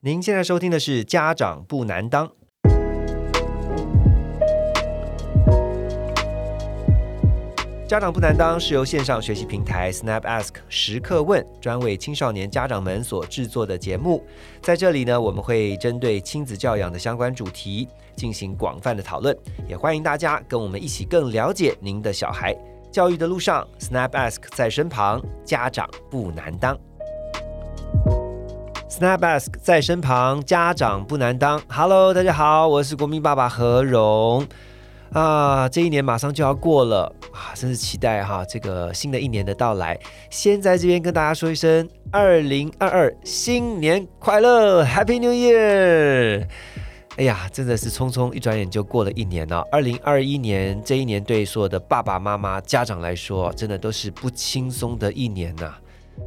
您现在收听的是《家长不难当》。家长不难当是由线上学习平台 Snap Ask 时刻问专为青少年家长们所制作的节目。在这里呢，我们会针对亲子教养的相关主题进行广泛的讨论，也欢迎大家跟我们一起更了解您的小孩。教育的路上，Snap Ask 在身旁，家长不难当。Snap Ask 在身旁，家长不难当。Hello，大家好，我是国民爸爸何荣。啊，这一年马上就要过了啊，真是期待哈这个新的一年的到来。先在这边跟大家说一声，二零二二新年快乐，Happy New Year！哎呀，真的是匆匆一转眼就过了一年了。二零二一年这一年对所有的爸爸妈妈、家长来说，真的都是不轻松的一年呐。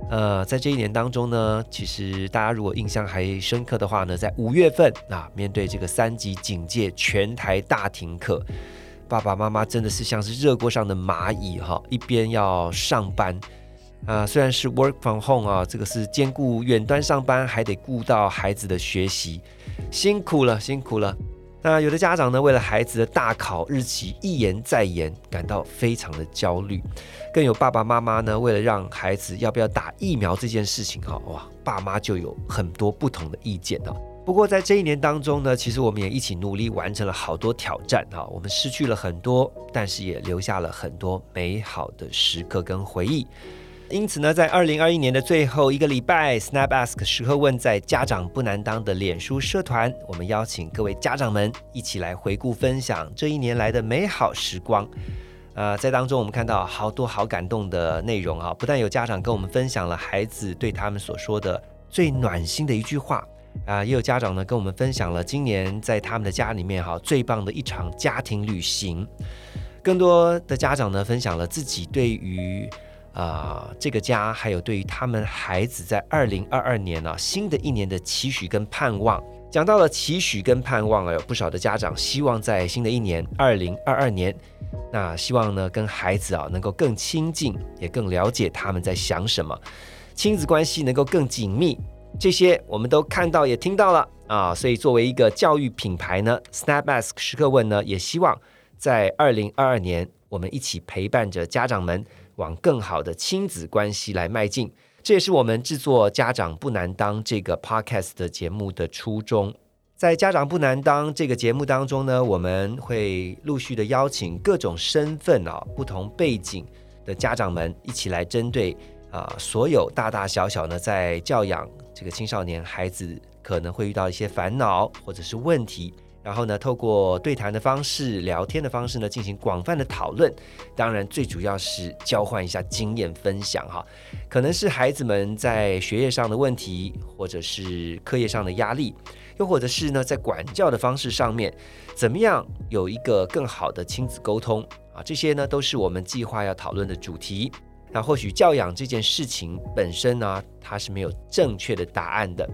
呃，在这一年当中呢，其实大家如果印象还深刻的话呢，在五月份啊，面对这个三级警戒，全台大停课，爸爸妈妈真的是像是热锅上的蚂蚁哈，一边要上班啊，虽然是 work from home 啊，这个是兼顾远端上班，还得顾到孩子的学习，辛苦了，辛苦了。那有的家长呢，为了孩子的大考日期一延再延，感到非常的焦虑；更有爸爸妈妈呢，为了让孩子要不要打疫苗这件事情，哈哇，爸妈就有很多不同的意见啊。不过在这一年当中呢，其实我们也一起努力完成了好多挑战啊。我们失去了很多，但是也留下了很多美好的时刻跟回忆。因此呢，在二零二一年的最后一个礼拜，Snap Ask 时刻问在家长不难当的脸书社团，我们邀请各位家长们一起来回顾分享这一年来的美好时光。呃，在当中我们看到好多好感动的内容啊，不但有家长跟我们分享了孩子对他们所说的最暖心的一句话啊，也有家长呢跟我们分享了今年在他们的家里面哈最棒的一场家庭旅行。更多的家长呢分享了自己对于啊，这个家还有对于他们孩子在二零二二年呢新的一年的期许跟盼望，讲到了期许跟盼望啊，有不少的家长希望在新的一年二零二二年，那希望呢跟孩子啊能够更亲近，也更了解他们在想什么，亲子关系能够更紧密，这些我们都看到也听到了啊，所以作为一个教育品牌呢，Snap Ask 时刻问呢，也希望在二零二二年，我们一起陪伴着家长们。往更好的亲子关系来迈进，这也是我们制作《家长不难当》这个 podcast 的节目的初衷。在《家长不难当》这个节目当中呢，我们会陆续的邀请各种身份啊、不同背景的家长们一起来针对啊所有大大小小呢，在教养这个青少年孩子可能会遇到一些烦恼或者是问题。然后呢，透过对谈的方式、聊天的方式呢，进行广泛的讨论。当然，最主要是交换一下经验分享哈。可能是孩子们在学业上的问题，或者是课业上的压力，又或者是呢，在管教的方式上面，怎么样有一个更好的亲子沟通啊？这些呢，都是我们计划要讨论的主题。那或许教养这件事情本身呢，它是没有正确的答案的。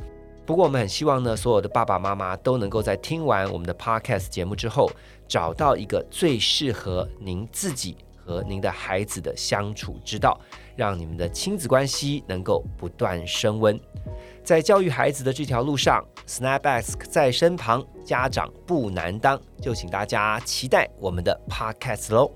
不过，我们很希望呢，所有的爸爸妈妈都能够在听完我们的 podcast 节目之后，找到一个最适合您自己和您的孩子的相处之道，让你们的亲子关系能够不断升温。在教育孩子的这条路上，Snap Ask 在身旁，家长不难当，就请大家期待我们的 podcast 喽。